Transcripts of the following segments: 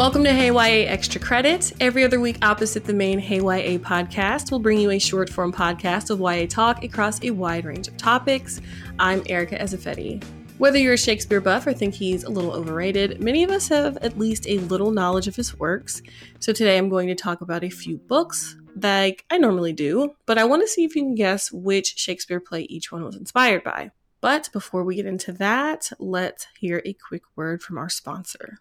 Welcome to Hey YA Extra Credit. Every other week, opposite the main Hey YA podcast, we'll bring you a short form podcast of YA talk across a wide range of topics. I'm Erica Ezeifedi. Whether you're a Shakespeare buff or think he's a little overrated, many of us have at least a little knowledge of his works. So today I'm going to talk about a few books that I normally do, but I want to see if you can guess which Shakespeare play each one was inspired by. But before we get into that, let's hear a quick word from our sponsor.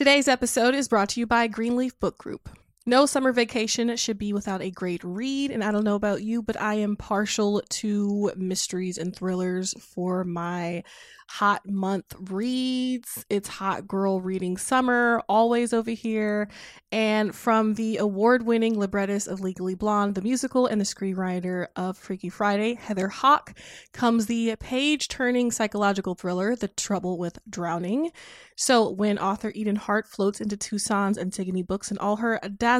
Today's episode is brought to you by Greenleaf Book Group. No summer vacation should be without a great read, and I don't know about you, but I am partial to mysteries and thrillers for my hot month reads. It's hot girl reading summer, always over here. And from the award winning librettist of Legally Blonde, the musical, and the screenwriter of Freaky Friday, Heather Hach, comes the page turning psychological thriller, The Trouble with Drowning. So, when author Eden Hart floats into Tucson's Antigone books and all her dazzling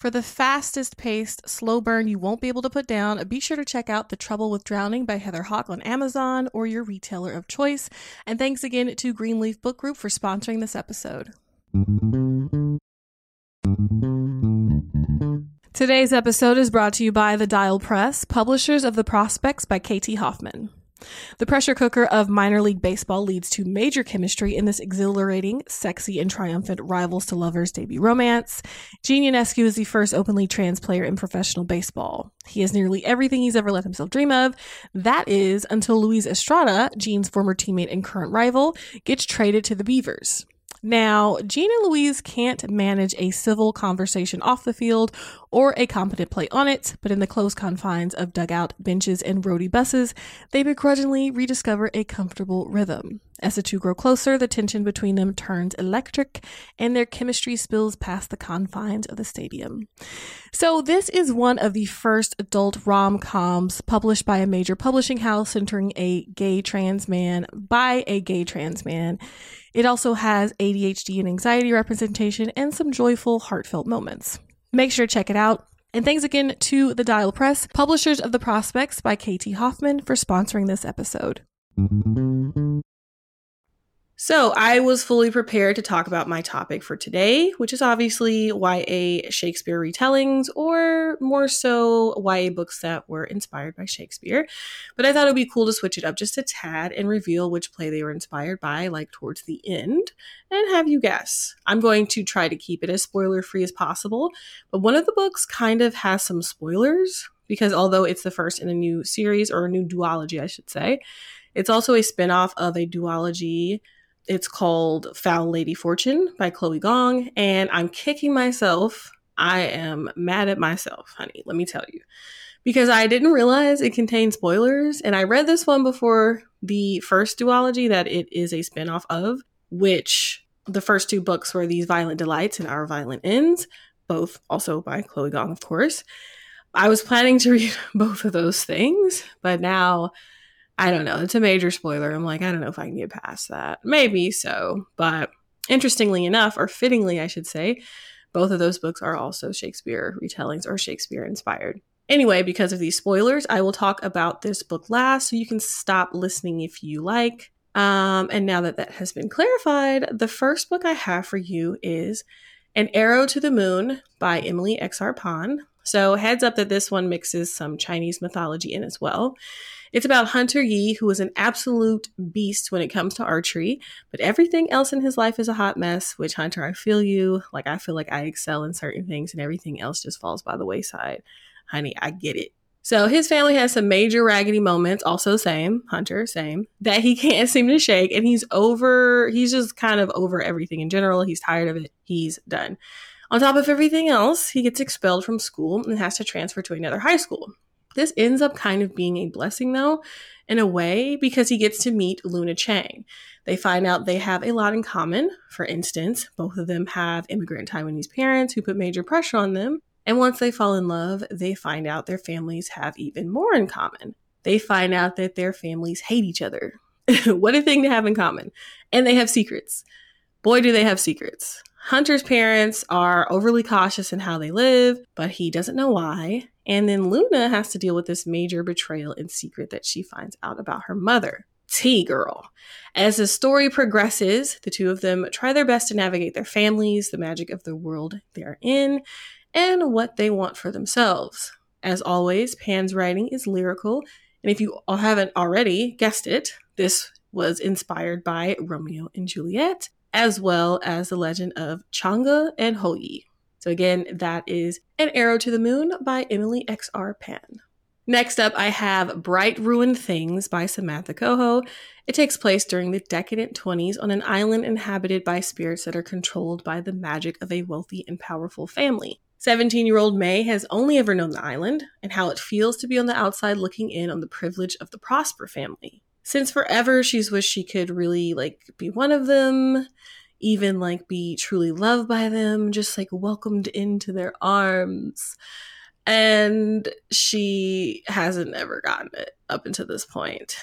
For the fastest paced, slow burn you won't be able to put down, be sure to check out The Trouble with Drowning by Heather Hach on Amazon or your retailer of choice. And thanks again to Greenleaf Book Group for sponsoring this episode. Today's episode is brought to you by The Dial Press, publishers of The Prospects by KT Hoffman. The pressure cooker of minor league baseball leads to major chemistry in this exhilarating, sexy, and triumphant rivals to lovers debut romance. Gene Ionescu is the first openly trans player in professional baseball. He has nearly everything he's ever let himself dream of. That is until Luis Estrada, Gene's former teammate and current rival, gets traded to the Beavers. Now, Gene Luis can't manage a civil conversation off the field or a competent play on it, but in the close confines of dugout benches and roadie buses, they begrudgingly rediscover a comfortable rhythm. As the two grow closer, the tension between them turns electric and their chemistry spills past the confines of the stadium. So, this is one of the first adult rom coms published by a major publishing house centering a gay trans man by a gay trans man. It also has ADHD and anxiety representation and some joyful, heartfelt moments. Make sure to check it out. And thanks again to the Dial Press, publishers of The Prospects by KT Hoffman, for sponsoring this episode. So, I was fully prepared to talk about my topic for today, which is obviously YA Shakespeare retellings, or more so YA books that were inspired by Shakespeare. But I thought it would be cool to switch it up just a tad and reveal which play they were inspired by, like towards the end, and have you guess. I'm going to try to keep it as spoiler free as possible, but one of the books kind of has some spoilers, because although it's the first in a new series, or a new duology, I should say, it's also a spin off of a duology it's called Foul Lady Fortune by Chloe Gong, and I'm kicking myself. I am mad at myself, honey. Let me tell you. Because I didn't realize it contained spoilers, and I read this one before the first duology that it is a spinoff of, which the first two books were These Violent Delights and Our Violent Ends, both also by Chloe Gong, of course. I was planning to read both of those things, but now I don't know. It's a major spoiler. I'm like, I don't know if I can get past that. Maybe so. But interestingly enough, or fittingly, I should say, both of those books are also Shakespeare retellings or Shakespeare inspired. Anyway, because of these spoilers, I will talk about this book last so you can stop listening if you like. Um, and now that that has been clarified, the first book I have for you is An Arrow to the Moon by Emily X.R. So, heads up that this one mixes some Chinese mythology in as well. It's about Hunter Yi, who is an absolute beast when it comes to archery, but everything else in his life is a hot mess, which, Hunter, I feel you. Like, I feel like I excel in certain things and everything else just falls by the wayside. Honey, I get it. So his family has some major raggedy moments, also same, Hunter, same, that he can't seem to shake. And he's over, he's just kind of over everything in general. He's tired of it. He's done. On top of everything else, he gets expelled from school and has to transfer to another high school. This ends up kind of being a blessing, though, in a way, because he gets to meet Luna Chang. They find out they have a lot in common. For instance, both of them have immigrant Taiwanese parents who put major pressure on them And once they fall in love, they find out their families have even more in common. They find out that their families hate each other. what a thing to have in common. And they have secrets. Boy, do they have secrets. Hunter's parents are overly cautious in how they live, but he doesn't know why. And then Luna has to deal with this major betrayal and secret that she finds out about her mother. T girl. As the story progresses, the two of them try their best to navigate their families, the magic of the world they're in, and what they want for themselves. As always, Pan's writing is lyrical, and if you haven't already guessed it, this was inspired by Romeo and Juliet, as well as the legend of Chang'e and Hou-Yi. So again, that is An Arrow to the Moon by Emily X.R. Pan. Next up, I have Bright Ruined Things by Samantha Cohoe. It takes place during the decadent 20s on an island inhabited by spirits that are controlled by the magic of a wealthy and powerful family. 17 year old May has only ever known the island and how it feels to be on the outside looking in on the privilege of the Prosper family. Since forever, she's wished she could really like be one of them, even like be truly loved by them, just like welcomed into their arms. And she hasn't ever gotten it up until this point.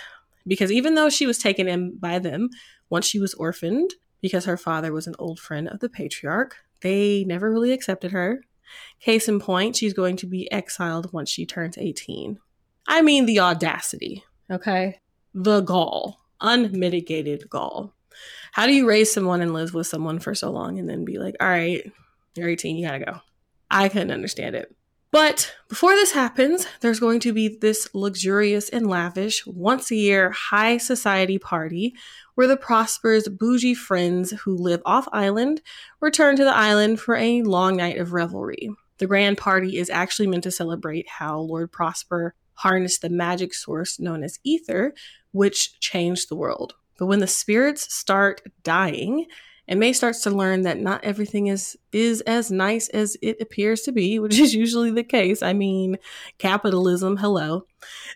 Because even though she was taken in by them once she was orphaned because her father was an old friend of the patriarch they never really accepted her. Case in point she's going to be exiled once she turns 18 i mean the audacity okay the gall unmitigated gall. How do you raise someone and live with someone for so long and then be like all right you're 18 you gotta go. I couldn't understand it. But before this happens, there's going to be this luxurious and lavish, once a year high society party where the Prosper's bougie friends who live off island return to the island for a long night of revelry. The grand party is actually meant to celebrate how Lord Prosper harnessed the magic source known as ether, which changed the world. But when the spirits start dying, and May starts to learn that not everything is is as nice as it appears to be, which is usually the case. I mean, capitalism, hello.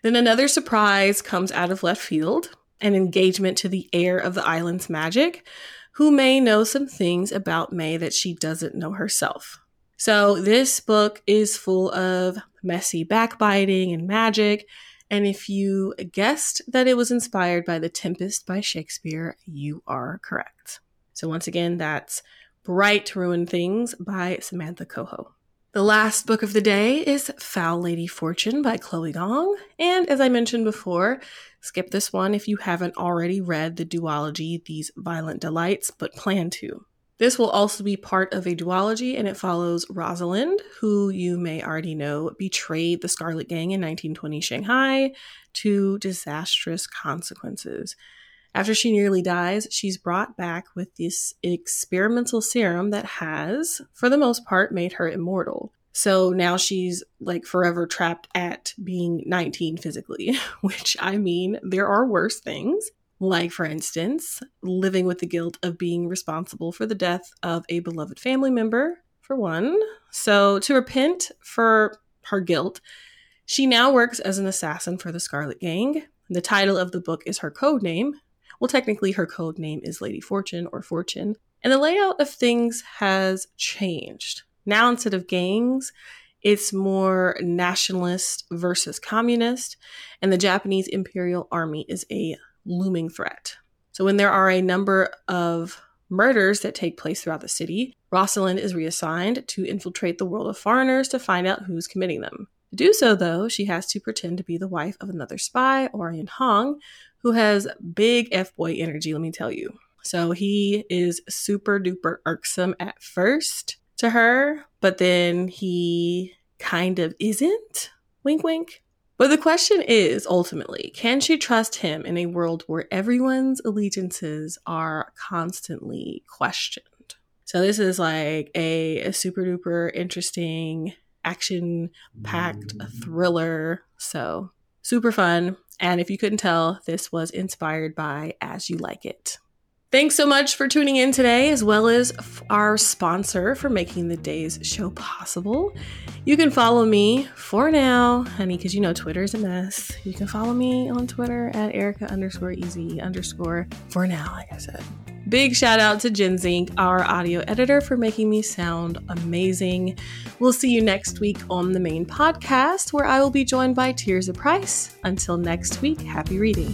Then another surprise comes out of left field, an engagement to the heir of the island's magic, who may know some things about May that she doesn't know herself. So this book is full of messy backbiting and magic. And if you guessed that it was inspired by The Tempest by Shakespeare, you are correct. So once again, that's Bright Ruined Things by Samantha Cohoe. The last book of the day is Foul Lady Fortune by Chloe Gong. And as I mentioned before, skip this one if you haven't already read the duology These Violent Delights, but plan to. This will also be part of a duology, and it follows Rosalind, who you may already know betrayed the Scarlet Gang in 1920 Shanghai to disastrous consequences. After she nearly dies, she's brought back with this experimental serum that has, for the most part, made her immortal. So now she's like forever trapped at being 19 physically, which I mean, there are worse things. Like, for instance, living with the guilt of being responsible for the death of a beloved family member, for one. So, to repent for her guilt, she now works as an assassin for the Scarlet Gang. The title of the book is her code name, well, technically, her code name is Lady Fortune or Fortune. And the layout of things has changed. Now, instead of gangs, it's more nationalist versus communist, and the Japanese Imperial Army is a looming threat. So, when there are a number of murders that take place throughout the city, Rosalind is reassigned to infiltrate the world of foreigners to find out who's committing them. To do so, though, she has to pretend to be the wife of another spy, Orion Hong, who has big F boy energy, let me tell you. So he is super duper irksome at first to her, but then he kind of isn't. Wink, wink. But the question is ultimately can she trust him in a world where everyone's allegiances are constantly questioned? So, this is like a, a super duper interesting action packed mm-hmm. thriller. So, super fun. And if you couldn't tell, this was inspired by As You Like It. Thanks so much for tuning in today, as well as our sponsor for making the day's show possible. You can follow me for now, honey, because you know Twitter is a mess. You can follow me on Twitter at Erica underscore easy underscore for now, like I said. Big shout out to Zink, our audio editor, for making me sound amazing. We'll see you next week on the main podcast, where I will be joined by Tirzah Price. Until next week, happy reading.